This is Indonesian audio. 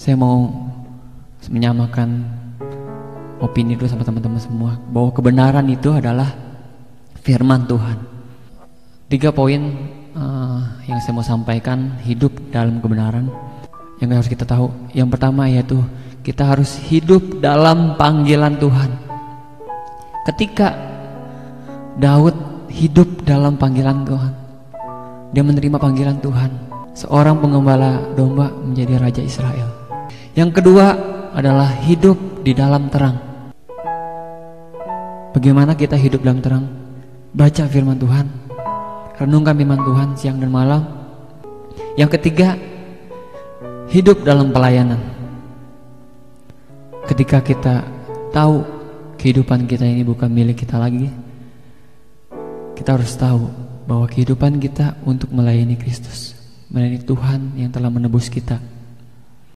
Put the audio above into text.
Saya mau menyamakan opini dulu sama teman-teman semua bahwa kebenaran itu adalah firman Tuhan. Tiga poin uh, yang saya mau sampaikan hidup dalam kebenaran yang harus kita tahu. Yang pertama yaitu kita harus hidup dalam panggilan Tuhan. Ketika Daud hidup dalam panggilan Tuhan, dia menerima panggilan Tuhan. Seorang pengembala domba menjadi raja Israel. Yang kedua adalah hidup di dalam terang. Bagaimana kita hidup dalam terang? Baca firman Tuhan, renungkan firman Tuhan siang dan malam. Yang ketiga, hidup dalam pelayanan. Ketika kita tahu kehidupan kita ini bukan milik kita lagi, kita harus tahu bahwa kehidupan kita untuk melayani Kristus, melayani Tuhan yang telah menebus kita.